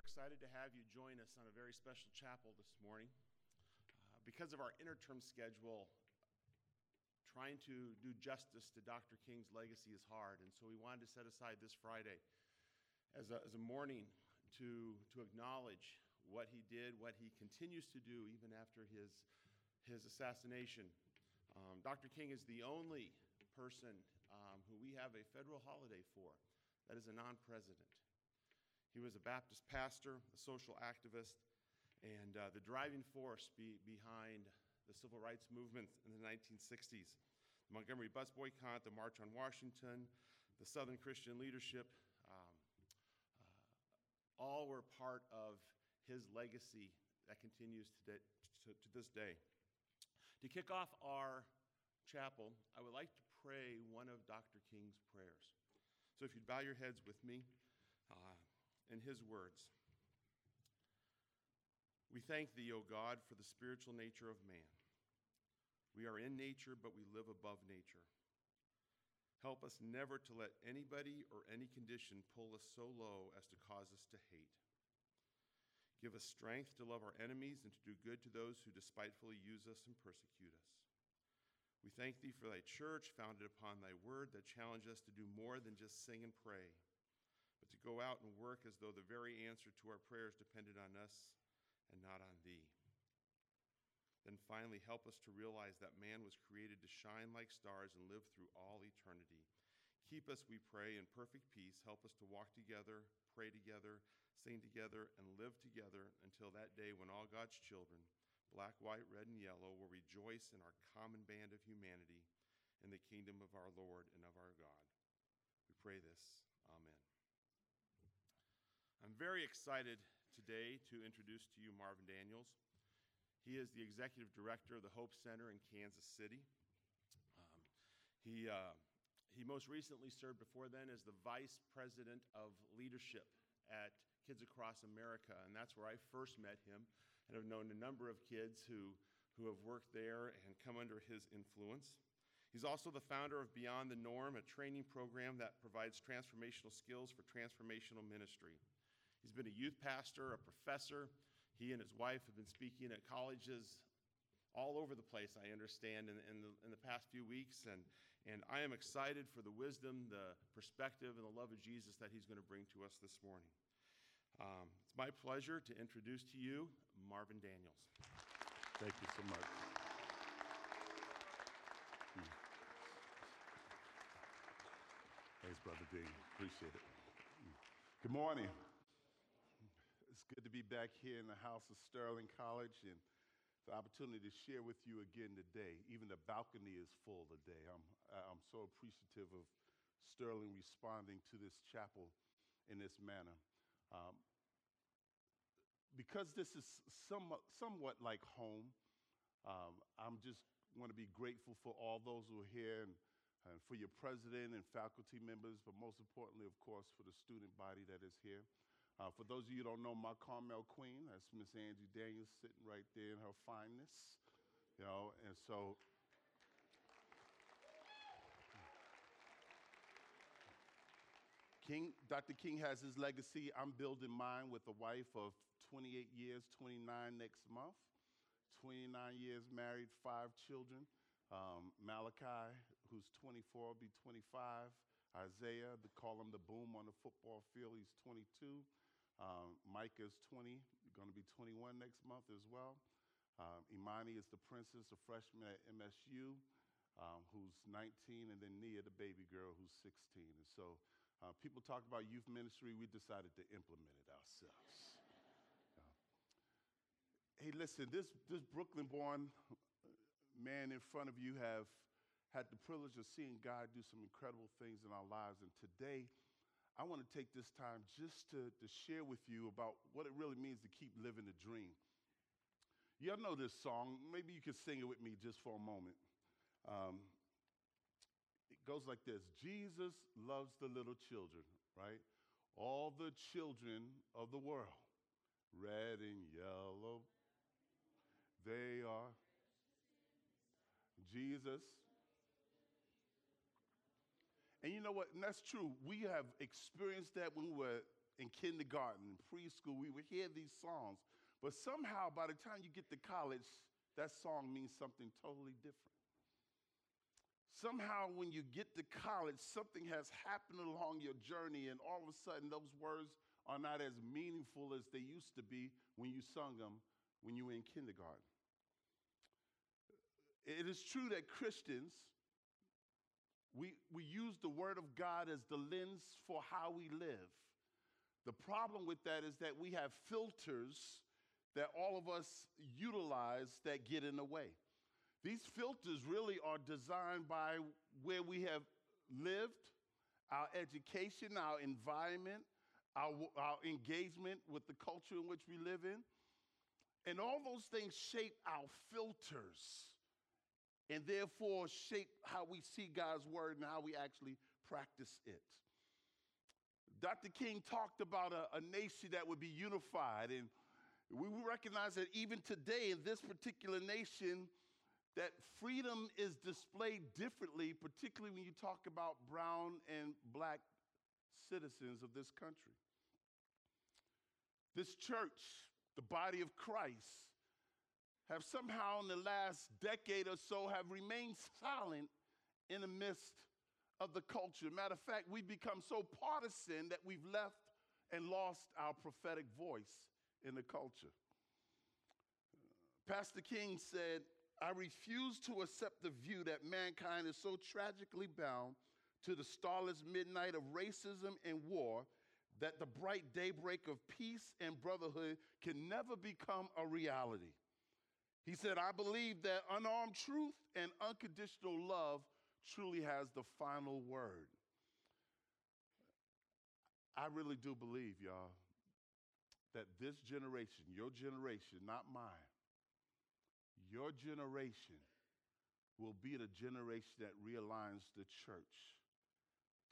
excited to have you join us on a very special chapel this morning. Uh, because of our interterm schedule, trying to do justice to Dr. King's legacy is hard, and so we wanted to set aside this Friday as a, as a morning to, to acknowledge what he did, what he continues to do even after his, his assassination. Um, Dr. King is the only person um, who we have a federal holiday for that is a non president. He was a Baptist pastor, a social activist, and uh, the driving force be, behind the civil rights movement in the 1960s. The Montgomery bus boycott, the March on Washington, the Southern Christian leadership, um, uh, all were part of his legacy that continues to, to, to this day. To kick off our chapel, I would like to pray one of Dr. King's prayers. So if you'd bow your heads with me. In his words We thank thee, O God, for the spiritual nature of man. We are in nature, but we live above nature. Help us never to let anybody or any condition pull us so low as to cause us to hate. Give us strength to love our enemies and to do good to those who despitefully use us and persecute us. We thank thee for thy church, founded upon thy word, that challenge us to do more than just sing and pray to go out and work as though the very answer to our prayers depended on us and not on Thee. Then finally, help us to realize that man was created to shine like stars and live through all eternity. Keep us, we pray, in perfect peace. Help us to walk together, pray together, sing together, and live together until that day when all God's children, black, white, red, and yellow, will rejoice in our common band of humanity in the kingdom of our Lord and of our God. We pray this. I'm very excited today to introduce to you Marvin Daniels. He is the executive director of the Hope Center in Kansas City. Um, he, uh, he most recently served before then as the vice president of leadership at Kids Across America, and that's where I first met him and have known a number of kids who, who have worked there and come under his influence. He's also the founder of Beyond the Norm, a training program that provides transformational skills for transformational ministry. He's been a youth pastor, a professor. He and his wife have been speaking at colleges all over the place, I understand, in, in, the, in the past few weeks. And, and I am excited for the wisdom, the perspective, and the love of Jesus that he's going to bring to us this morning. Um, it's my pleasure to introduce to you Marvin Daniels. Thank you so much. Thanks, Brother Dean. Appreciate it. Good morning good to be back here in the house of Sterling College and the opportunity to share with you again today. Even the balcony is full today. I'm, I'm so appreciative of Sterling responding to this chapel in this manner. Um, because this is somewhat, somewhat like home, um, I'm just want to be grateful for all those who are here and, and for your president and faculty members, but most importantly, of course, for the student body that is here. Uh, for those of you who don't know my Carmel Queen, that's Miss Angie Daniels sitting right there in her fineness. You know, and so King, Dr. King has his legacy. I'm building mine with a wife of 28 years, 29 next month. 29 years married, five children. Um, Malachi, who's 24, will be 25. Isaiah, they call him the boom on the football field, he's 22. Um, Mike is 20, going to be 21 next month as well. Um, Imani is the princess, a freshman at MSU, um, who's 19, and then Nia, the baby girl, who's 16. And so uh, people talk about youth ministry. We decided to implement it ourselves. Uh, hey, listen, this, this Brooklyn born man in front of you have had the privilege of seeing God do some incredible things in our lives. And today, I want to take this time just to, to share with you about what it really means to keep living the dream. Y'all know this song. Maybe you could sing it with me just for a moment. Um, it goes like this Jesus loves the little children, right? All the children of the world, red and yellow, they are. Jesus and you know what? And that's true. We have experienced that when we were in kindergarten, preschool, we would hear these songs. But somehow, by the time you get to college, that song means something totally different. Somehow, when you get to college, something has happened along your journey, and all of a sudden, those words are not as meaningful as they used to be when you sung them when you were in kindergarten. It is true that Christians, we, we use the Word of God as the lens for how we live. The problem with that is that we have filters that all of us utilize that get in the way. These filters really are designed by where we have lived, our education, our environment, our, our engagement with the culture in which we live in. And all those things shape our filters and therefore shape how we see God's word and how we actually practice it. Dr. King talked about a, a, nation that would be unified, and we recognize that even today in this particular nation, that freedom is displayed differently, particularly when you talk about brown and black citizens of this country. This church, the body of Christ, have somehow in the last decade or so have remained silent in the midst of the culture. Matter of fact, we've become so partisan that we've left and lost our prophetic voice in the culture. Pastor King said, I refuse to accept the view that mankind is so tragically bound to the starless midnight of racism and war that the bright daybreak of peace and brotherhood can never become a reality. He said, I believe that unarmed truth and unconditional love truly has the final word. I really do believe, y'all, that this generation, your generation, not mine, your generation will be the generation that realigns the church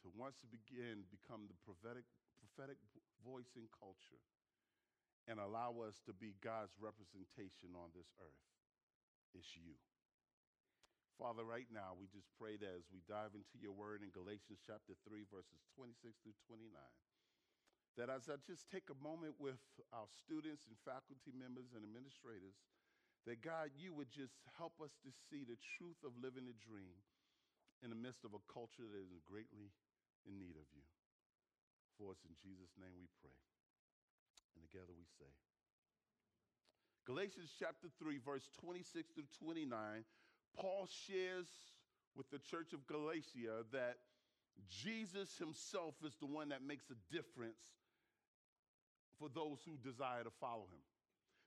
to once again become the prophetic, prophetic voice in culture and allow us to be God's representation on this earth. It's you. Father, right now, we just pray that as we dive into your word in Galatians chapter 3, verses 26 through 29, that as I just take a moment with our students and faculty members and administrators, that God, you would just help us to see the truth of living a dream in the midst of a culture that is greatly in need of you. For us in Jesus' name we pray. And together we say, Galatians chapter 3, verse 26 through 29 Paul shares with the church of Galatia that Jesus himself is the one that makes a difference for those who desire to follow him.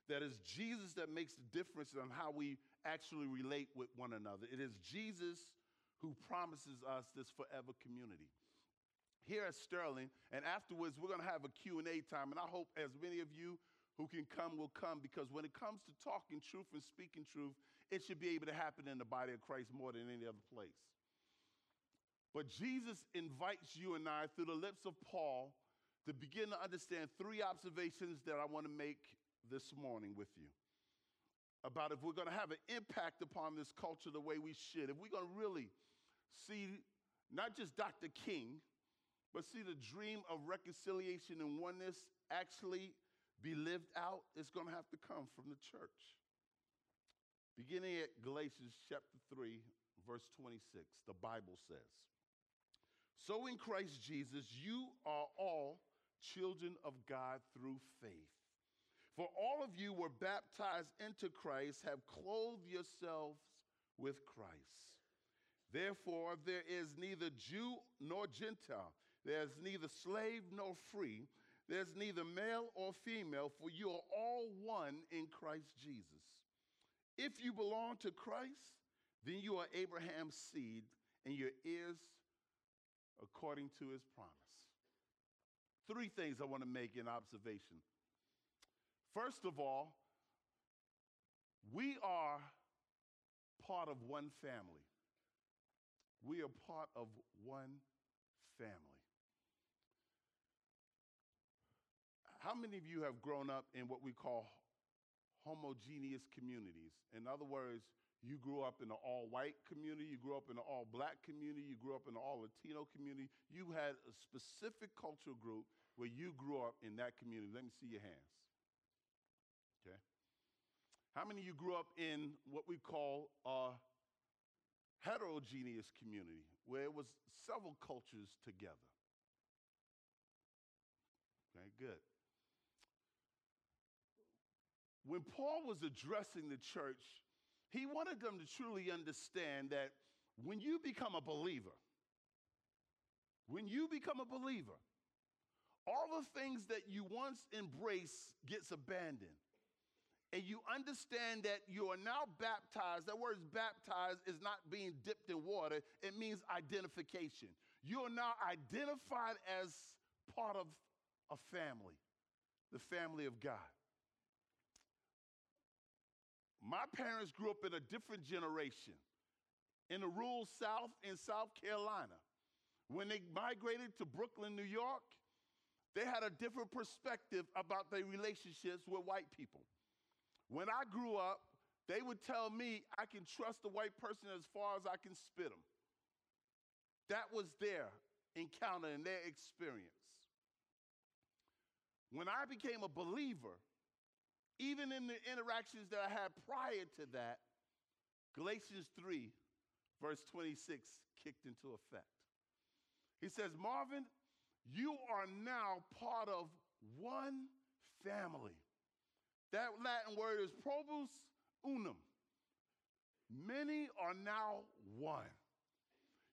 That is Jesus that makes the difference on how we actually relate with one another. It is Jesus who promises us this forever community. Here at Sterling, and afterwards we're going to have a Q&A time, and I hope as many of you who can come will come because when it comes to talking truth and speaking truth, it should be able to happen in the body of Christ more than any other place. But Jesus invites you and I through the lips of Paul to begin to understand three observations that I want to make this morning with you about if we're going to have an impact upon this culture the way we should, if we're going to really see not just Dr. King, but see the dream of reconciliation and oneness actually be lived out, it's going to have to come from the church. Beginning at Galatians chapter 3, verse 26, the Bible says, So in Christ Jesus, you are all children of God through faith. For all of you were baptized into Christ, have clothed yourselves with Christ. Therefore, there is neither Jew nor Gentile, there's neither slave nor free there's neither male or female, for you are all one in Christ Jesus. If you belong to Christ, then you are Abraham's seed and your heirs according to his promise. Three things I want to make in observation. First of all, we are part of one family. We are part of one family. How many of you have grown up in what we call homogeneous communities? In other words, You grew up in an all white community, you grew up in an all black community, you grew up in an all Latino community. You had a specific cultural group where you grew up in that community. Let me see your hands. Okay? How many of you grew up in what we call a heterogeneous community where it was several cultures together? Okay, good. When Paul was addressing the church, he wanted them to truly understand that when you become a believer, when you become a believer, all the things that you once embraced gets abandoned. And you understand that you are now baptized. That word baptized is not being dipped in water, it means identification. You are now identified as part of a family, the family of God. My parents grew up in a different generation in the rural South in South Carolina. When they migrated to Brooklyn, New York, they had a different perspective about their relationships with white people. When I grew up, they would tell me I can trust a white person as far as I can spit them. That was their encounter and their experience. When I became a believer, even in the interactions that I had prior to that, Galatians 3, verse 26, kicked into effect. He says, Marvin, you are now part of one family. That Latin word is pluribus unum. Many are now one.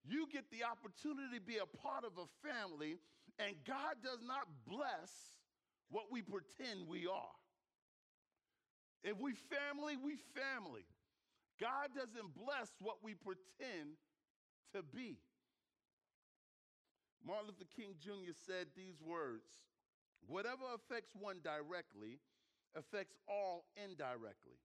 You get the opportunity to be a part of a family, and God does not bless what we pretend we are. If we family, we family. God doesn't bless what we pretend to be. Martin Luther King Jr. said these words Whatever affects one directly affects all indirectly.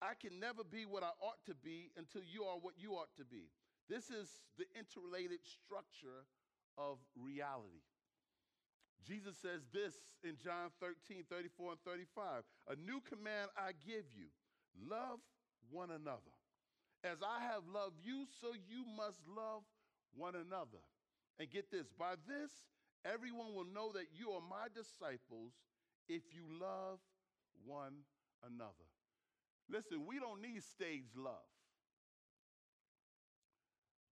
I can never be what I ought to be until you are what you ought to be. This is the interrelated structure of reality. Jesus says this in John 13, 34 and 35. A new command I give you love one another. As I have loved you, so you must love one another. And get this by this, everyone will know that you are my disciples if you love one another. Listen, we don't need stage love.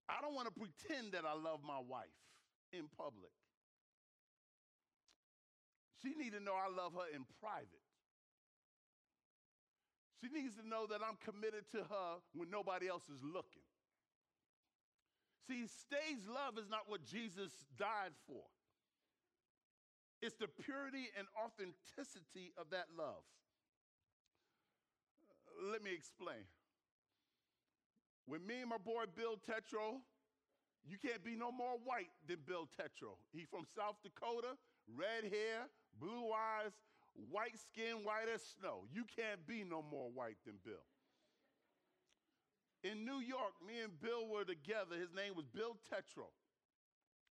I don't want to pretend that I love my wife in public. She needs to know I love her in private. She needs to know that I'm committed to her when nobody else is looking. See, stage love is not what Jesus died for. It's the purity and authenticity of that love. Uh, let me explain. When me and my boy Bill Tetro, you can't be no more white than Bill Tetro. He from South Dakota, red hair, blue eyes, white skin, white as snow. You can't be no more white than Bill. In New York, me and Bill were together. His name was Bill Tetro.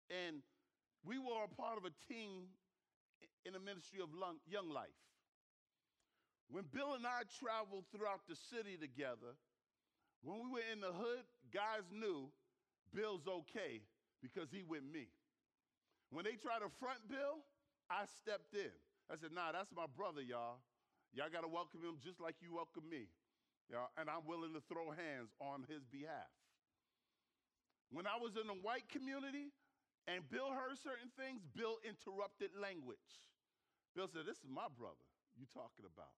And we were a part of a team in the ministry of Young Life. When Bill and I traveled throughout the city together, when we were in the hood, guys knew Bill's okay because he with me. When they tried to front Bill, I stepped in. I said, nah, that's my brother, y'all. Y'all got to welcome him just like you welcome me. Y'all, and I'm willing to throw hands on his behalf. When I was in the white community and Bill heard certain things, Bill interrupted language. Bill said, This is my brother you talking about.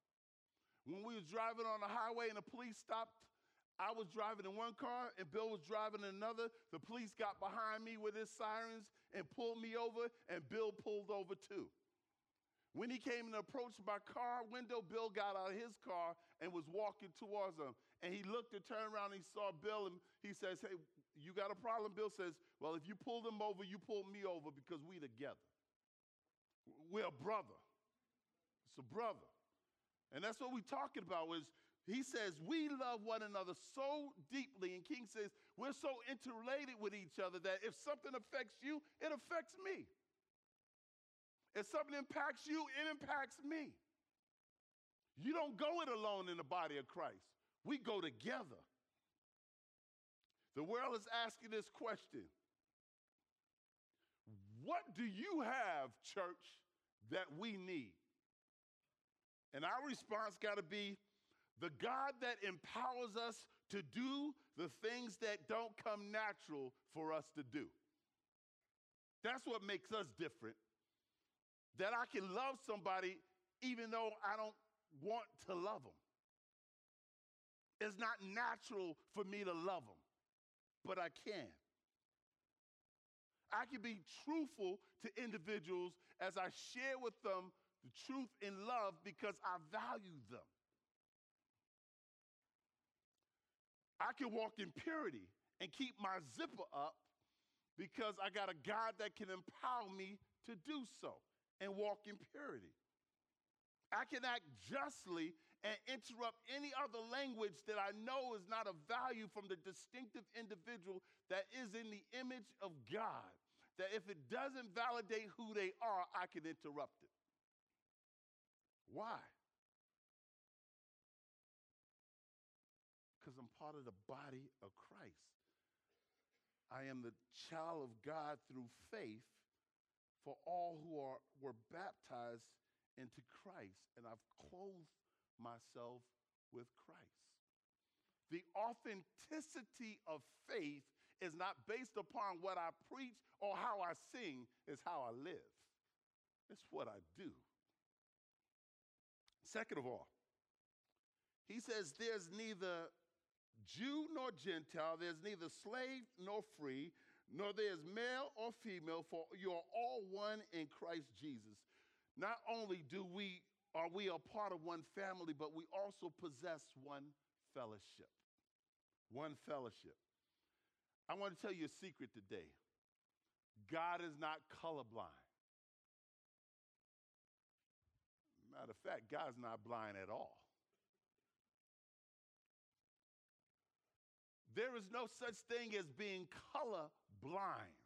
When we was driving on the highway and the police stopped, I was driving in one car and Bill was driving in another. The police got behind me with his sirens and pulled me over, and Bill pulled over too. When he came and approached my car window, Bill got out of his car and was walking towards him. And he looked and turned around and he saw Bill and he says, Hey, you got a problem? Bill says, Well, if you pulled him over, you pulled me over because we together. We're a brother. It's a brother. And that's what we're talking about is he says we love one another so deeply and king says we're so interrelated with each other that if something affects you it affects me if something impacts you, it impacts me. You don't go it alone in the body of Christ. We go together. The world is asking this question What do you have, church, that we need? And our response got to be the God that empowers us to do the things that don't come natural for us to do. That's what makes us different. That I can love somebody even though I don't want to love them. It's not natural for me to love them, but I can. I can be truthful to individuals as I share with them the truth in love because I value them. I can walk in purity and keep my zipper up because I got a God that can empower me to do so and walk in purity. I can act justly and interrupt any other language that I know is not of value from the distinctive individual that is in the image of God. That if it doesn't validate who they are, I can interrupt it. Why? Part of the body of Christ. I am the child of God through faith for all who are, were baptized into Christ, and I've clothed myself with Christ. The authenticity of faith is not based upon what I preach or how I sing, it's how I live. It's what I do. Second of all, he says there's neither Jew nor Gentile, there's neither slave nor free, nor there's male or female, for you're all one in Christ Jesus. Not only do we are we a part of one family, but we also possess one fellowship. One fellowship. I want to tell you a secret today. God is not colorblind. Matter of fact, God's not blind at all. There is no such thing as being color blind.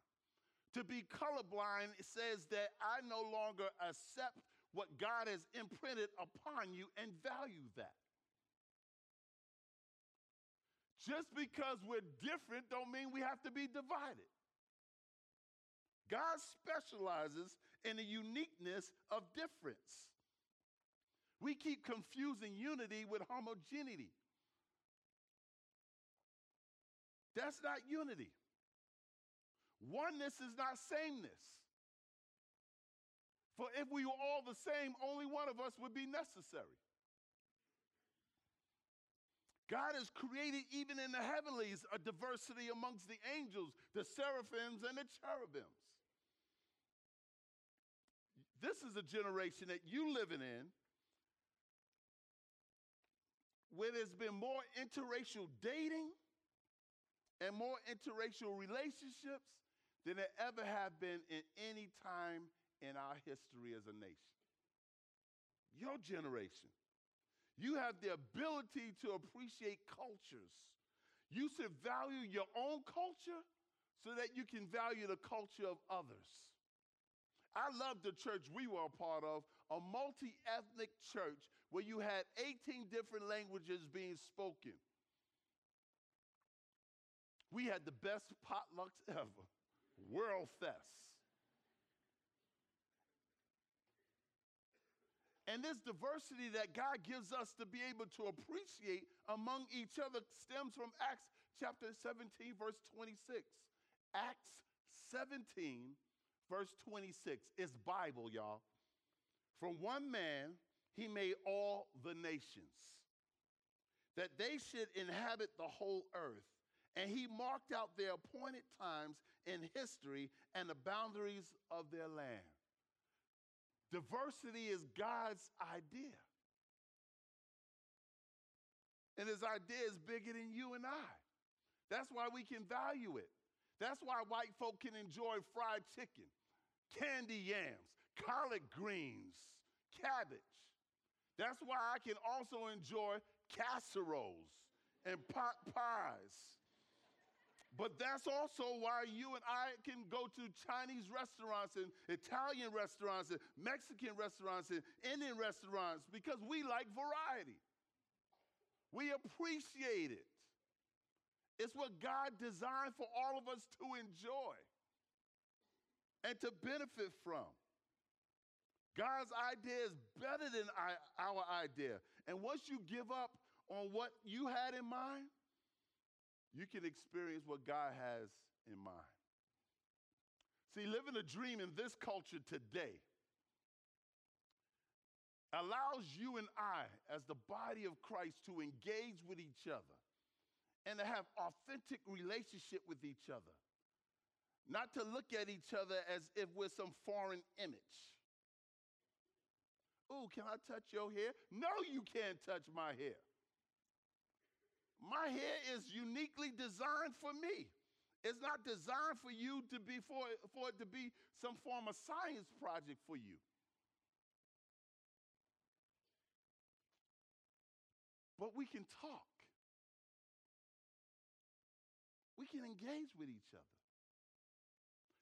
To be colorblind says that I no longer accept what God has imprinted upon you and value that. Just because we're different don't mean we have to be divided. God specializes in the uniqueness of difference. We keep confusing unity with homogeneity. That's not unity. Oneness is not sameness. For if we were all the same, only one of us would be necessary. God has created, even in the heavenlies, a diversity amongst the angels, the seraphims, and the cherubims. This is a generation that you living in where there's been more interracial dating and more interracial relationships than there ever have been in any time in our history as a nation. Your generation, you have the ability to appreciate cultures. You should value your own culture so that you can value the culture of others. I love the church we were a part of, a multi ethnic church where you had 18 different languages being spoken. We had the best potlucks ever. World Fest. And this diversity that God gives us to be able to appreciate among each other stems from Acts chapter 17, verse 26. Acts 17, verse 26. It's Bible, y'all. From one man, he made all the nations, that they should inhabit the whole earth and he marked out their appointed times in history and the boundaries of their land. Diversity is God's idea. And his idea is bigger than you and I. That's why we can value it. That's why white folk can enjoy fried chicken, candy yams, collard greens, cabbage. That's why I can also enjoy casseroles and pot pies. But that's also why you and I can go to Chinese restaurants and Italian restaurants and Mexican restaurants and Indian restaurants because we like variety. We appreciate it. It's what God designed for all of us to enjoy and to benefit from. God's idea is better than our idea. And once you give up on what you had in mind, you can experience what God has in mind. See, living a dream in this culture today allows you and I, as the body of Christ, to engage with each other and to have authentic relationship with each other. Not to look at each other as if we're some foreign image. Ooh, can I touch your hair? No, you can't touch my hair. My hair is uniquely designed for me. It's not designed for you to be for, for it to be some form of science project for you. But we can talk. We can engage with each other.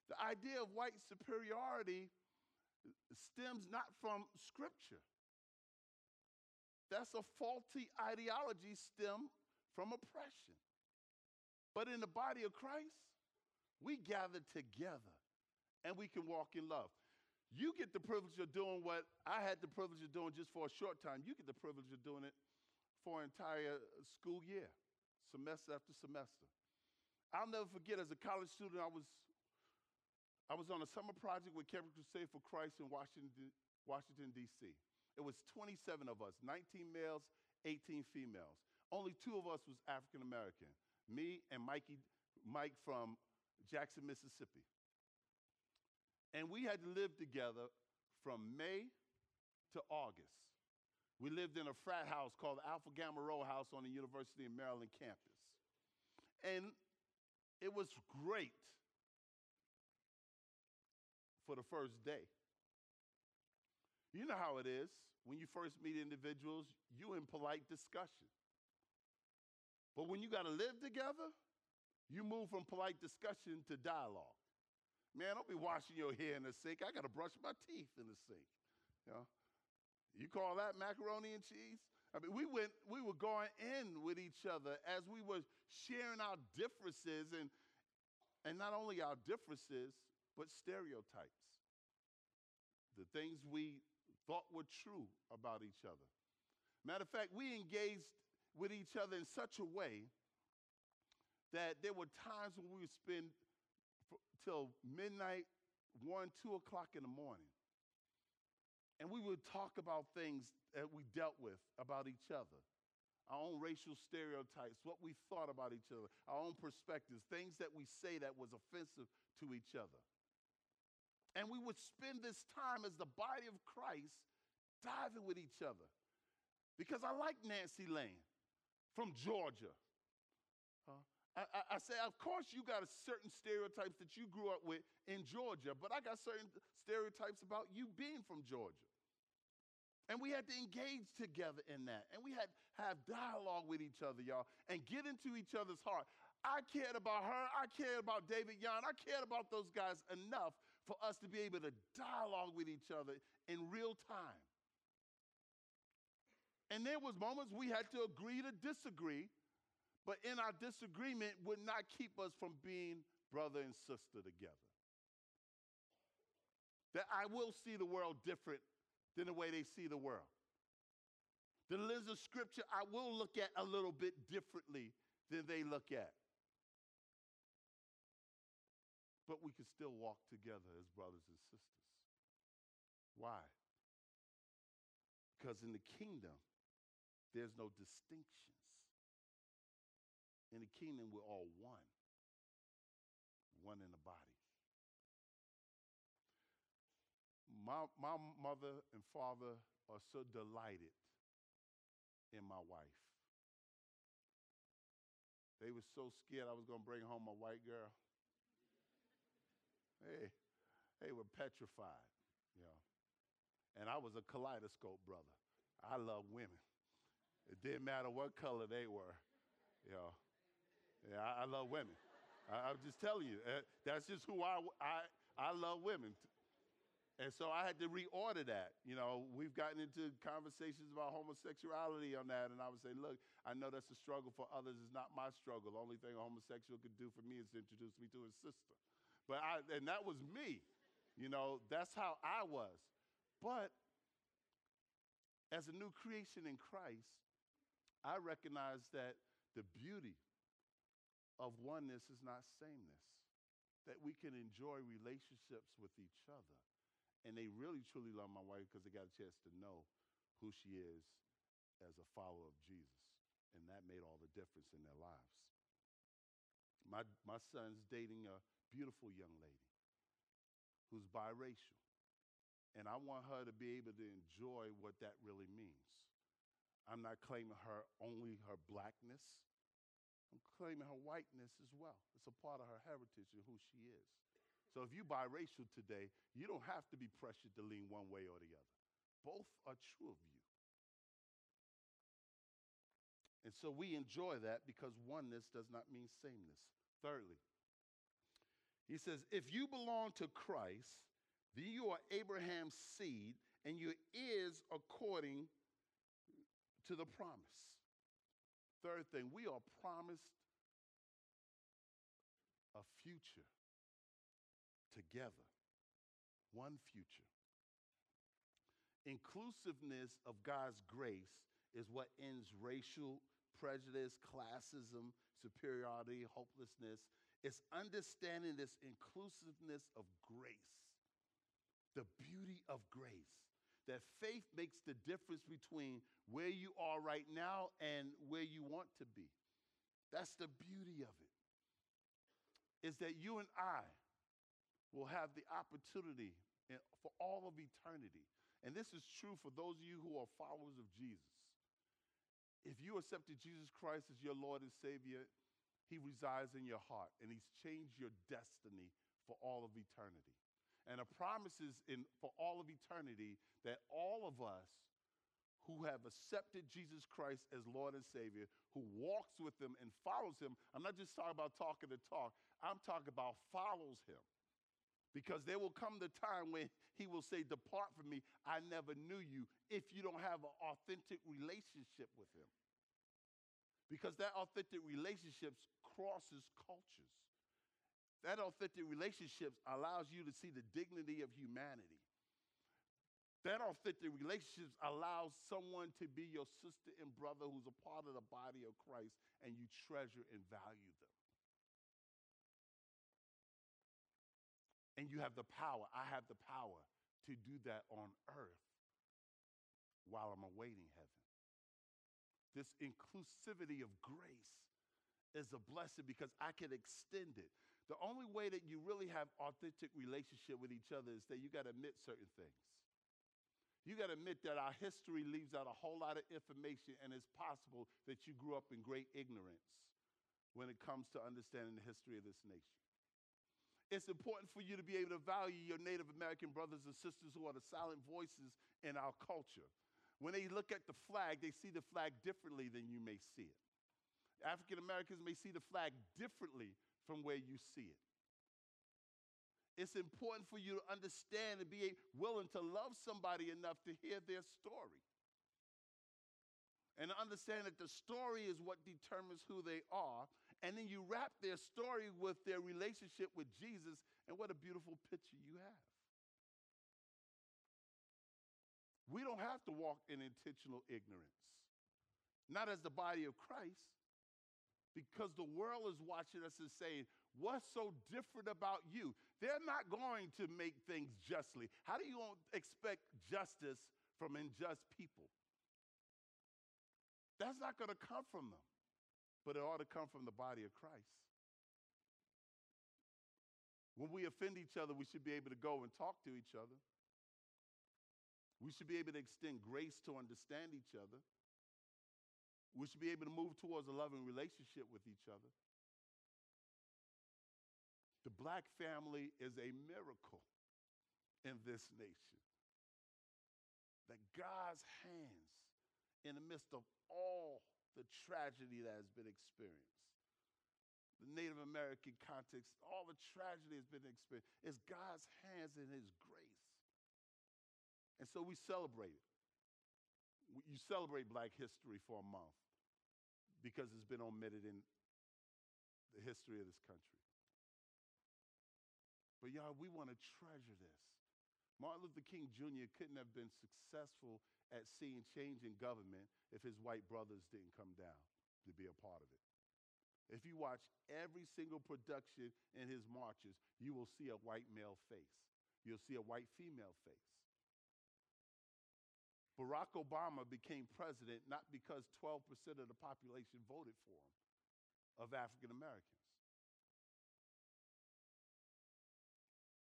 The idea of white superiority stems not from scripture. That's a faulty ideology stem from oppression. But in the body of Christ, we gather together and we can walk in love. You get the privilege of doing what I had the privilege of doing just for a short time. You get the privilege of doing it for an entire school year, semester after semester. I'll never forget as a college student, I was, I was on a summer project with Campus Crusade for Christ in Washington, Washington D.C. It was 27 of us, 19 males, 18 females. Only two of us was African American me and Mikey, Mike from Jackson, Mississippi. And we had to live together from May to August. We lived in a frat house called Alpha Gamma Rho House on the University of Maryland campus. And it was great for the first day. You know how it is. When you first meet individuals, you in polite discussion. But when you got to live together, you move from polite discussion to dialogue. Man, don't be washing your hair in the sink. I got to brush my teeth in the sink. You know? You call that macaroni and cheese? I mean, we went, we were going in with each other as we were sharing our differences and, and not only our differences, but stereotypes. The things we thought were true about each other. Matter of fact, we engaged with each other in such a way that there were times when we would spend till midnight, one, two o'clock in the morning. And we would talk about things that we dealt with about each other our own racial stereotypes, what we thought about each other, our own perspectives, things that we say that was offensive to each other. And we would spend this time as the body of Christ diving with each other. Because I like Nancy Lane from Georgia. Huh? I, I, I say, of course, you got certain stereotypes that you grew up with in Georgia, but I got certain stereotypes about you being from Georgia. And we had to engage together in that. And we had to have dialogue with each other, y'all, and get into each other's heart. I cared about her. I cared about David Young. I cared about those guys enough for us to be able to dialogue with each other in real time. And there was moments we had to agree to disagree, but in our disagreement would not keep us from being brother and sister together. That I will see the world different than the way they see the world. The lens of scripture I will look at a little bit differently than they look at. But we can still walk together as brothers and sisters. Why? Because in the kingdom, there's no distinctions. In the kingdom, we're all one, one in the body. My, my mother and father are so delighted in my wife. They were so scared I was going to bring home a white girl. Hey, they were petrified, you know. And I was a kaleidoscope brother. I love women. It didn't matter what color they were. You know, yeah, I, I love women. I, am just telling you, uh, that's just who I, I, I love women. And so I had to reorder that. You know, we've gotten into conversations about homosexuality on that, and I would say, look, I know that's a struggle for others. It's not my struggle. The only thing a homosexual could do for me is introduce me to his sister. But I, and that was me. You know, that's how I was. But as a new creation in Christ, I recognize that the beauty of oneness is not sameness, that we can enjoy relationships with each other and they really truly love my wife because they got a chance to know who she is as a follower of Jesus. And that made all the difference in their lives. My, my son's dating a beautiful young lady who's biracial. And I want her to be able to enjoy what that really means. I'm not claiming her only her blackness. I'm claiming her whiteness as well. It's a part of her heritage and who she is. So if you biracial today, you don't have to be pressured to lean one way or the other. Both are true of you. And so we enjoy that because oneness does not mean sameness. Thirdly, he says, if you belong to Christ, then you are Abraham's seed and your is according to the promise. Third thing, we are promised a future together, one future. Inclusiveness of God's grace is what ends racial prejudice, classism, superiority, hopelessness. It's understanding this inclusiveness of grace, the beauty of grace. That faith makes the difference between where you are right now and where you want to be. That's the beauty of it. Is that you and I will have the opportunity for all of eternity. And this is true for those of you who are followers of Jesus. If you accepted Jesus Christ as your Lord and Savior, He resides in your heart and He's changed your destiny for all of eternity. And a promise is in, for all of eternity that all of us who have accepted Jesus Christ as Lord and Savior, who walks with Him and follows Him, I'm not just talking about talking the talk, I'm talking about follows Him because there will come the time when he will say, Depart from me, I never knew you, if you don't have an authentic relationship with him. Because that authentic relationship crosses cultures. That authentic relationships allows you to see the dignity of humanity. That authentic relationships allows someone to be your sister and brother who's a part of the body of Christ and you treasure and value them. And you have the power. I have the power to do that on earth while I'm awaiting heaven. This inclusivity of grace is a blessing because I can extend it. The only way that you really have authentic relationship with each other is that you got to admit certain things. You got to admit that our history leaves out a whole lot of information, and it's possible that you grew up in great ignorance when it comes to understanding the history of this nation. It's important for you to be able to value your Native American brothers and sisters who are the silent voices in our culture. When they look at the flag, they see the flag differently than you may see it. African Americans may see the flag differently from where you see it. It's important for you to understand and be willing to love somebody enough to hear their story. And understand that the story is what determines who they are, and then you wrap their story with their relationship with Jesus, and what a beautiful picture you have. We don't have to walk in intentional ignorance, not as the body of Christ, because the world is watching us and saying, What's so different about you? They're not going to make things justly. How do you expect justice from unjust people? That's not going to come from them but it ought to come from the body of Christ. When we offend each other, we should be able to go and talk to each other. We should be able to extend grace to understand each other. We should be able to move towards a loving relationship with each other. The black family is a miracle in this nation. That God's hands in the midst of all the tragedy that has been experienced. The Native American context, all the tragedy has been experienced. is God's hands and His grace And so we celebrate it. You celebrate Black History for a month because it's been omitted in the history of this country. But y'all, we want to treasure this. Martin Luther King Jr. couldn't have been successful at seeing change in government if his white brothers didn't come down to be a part of it. If you watch every single production in his marches, you will see a white male face. You'll see a white female face. Barack Obama became president not because 12% of the population voted for him of African Americans.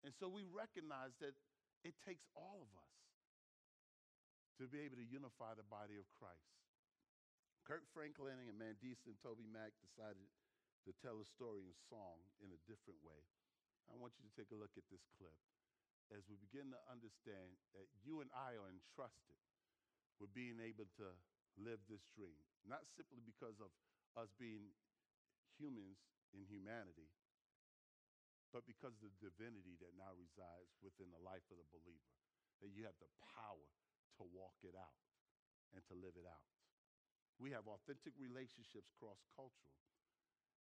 And so we recognize that it takes all of us to be able to unify the body of Christ. Kirk Franklin and Mandisa and TobyMac decided to tell a story in song in a different way. I want you to take a look at this clip as we begin to understand that you and I are entrusted with being able to live this dream, not simply because of us being humans in humanity, but because of the divinity that now resides within the life of the believer, that you have the power to walk it out and to live it out. We have authentic relationships cross cultural,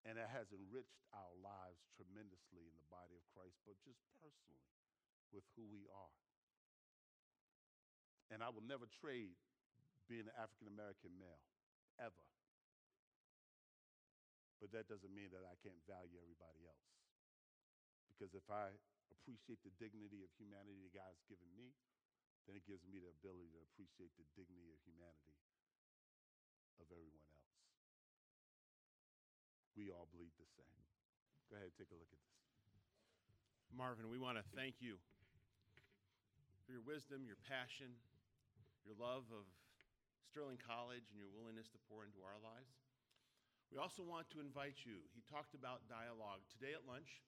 and it has enriched our lives tremendously in the body of Christ, but just personally with who we are. And I will never trade being an African American male, ever. But that doesn't mean that I can't value everybody else. Because if I appreciate the dignity of humanity that God's given me, then it gives me the ability to appreciate the dignity of humanity of everyone else. We all bleed the same. Go ahead, take a look at this. Marvin, we want to thank you for your wisdom, your passion, your love of Sterling College, and your willingness to pour into our lives. We also want to invite you. He talked about dialogue today at lunch.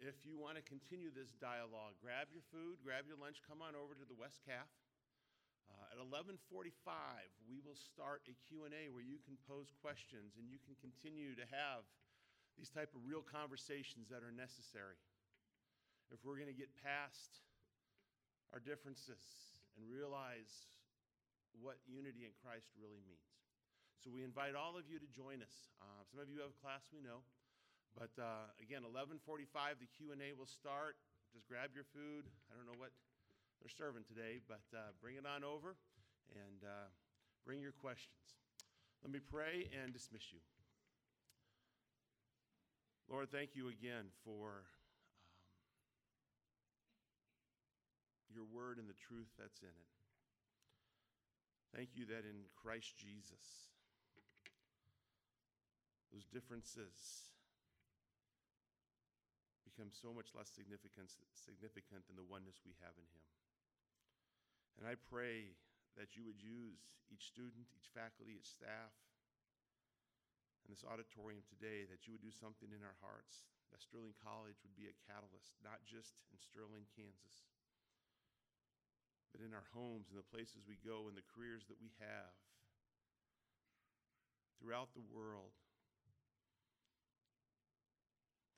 If you want to continue this dialogue, grab your food, grab your lunch, come on over to the West Calf. Uh, at 11:45, we will start a Q&A where you can pose questions and you can continue to have these type of real conversations that are necessary if we're going to get past our differences and realize what unity in Christ really means. So we invite all of you to join us. Uh, some of you have class, we know, but uh, again, 11:45, the Q&A will start. Just grab your food. I don't know what they're serving today, but uh, bring it on over and uh, bring your questions. Let me pray and dismiss you. Lord, thank you again for your word and the truth that's in it. Thank you that in Christ Jesus, those differences become so much less significant, significant than the oneness we have in Him. And I pray that you would use each student, each faculty, each staff, in this auditorium today, that you would do something in our hearts, that Sterling College would be a catalyst, not just in Sterling, Kansas, but in our homes, in the places we go, in the careers that we have, throughout the world,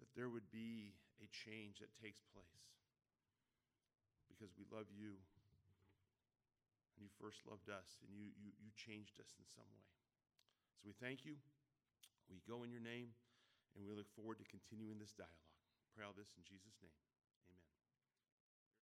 that there would be a change that takes place because we love you and you first loved us and you, you, you changed us in some way. So we thank you. We go in your name and we look forward to continuing this dialogue. Pray all this in Jesus' name.